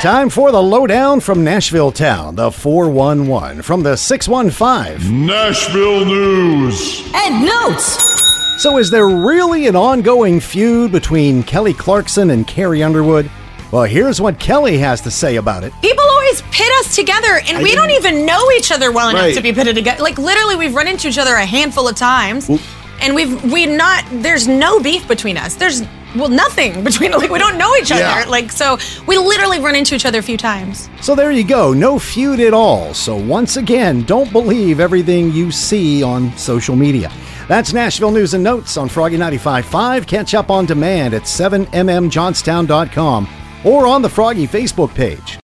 Time for the lowdown from Nashville Town, the 411 from the 615. Nashville News. And notes. So, is there really an ongoing feud between Kelly Clarkson and Carrie Underwood? Well, here's what Kelly has to say about it. People always pit us together, and we don't even know each other well enough Right. to be pitted together. Like literally, we've run into each other a handful of times, and we've we not. There's no beef between us. There's well nothing between. Like we don't know each Yeah. other. Like so, we literally run into each other a few times. So, there you go, no feud at all. So, once again, don't believe everything you see on social media. That's Nashville News and Notes on Froggy 95.5. Catch up on demand at 7mmjohnstown.com or on the Froggy Facebook page.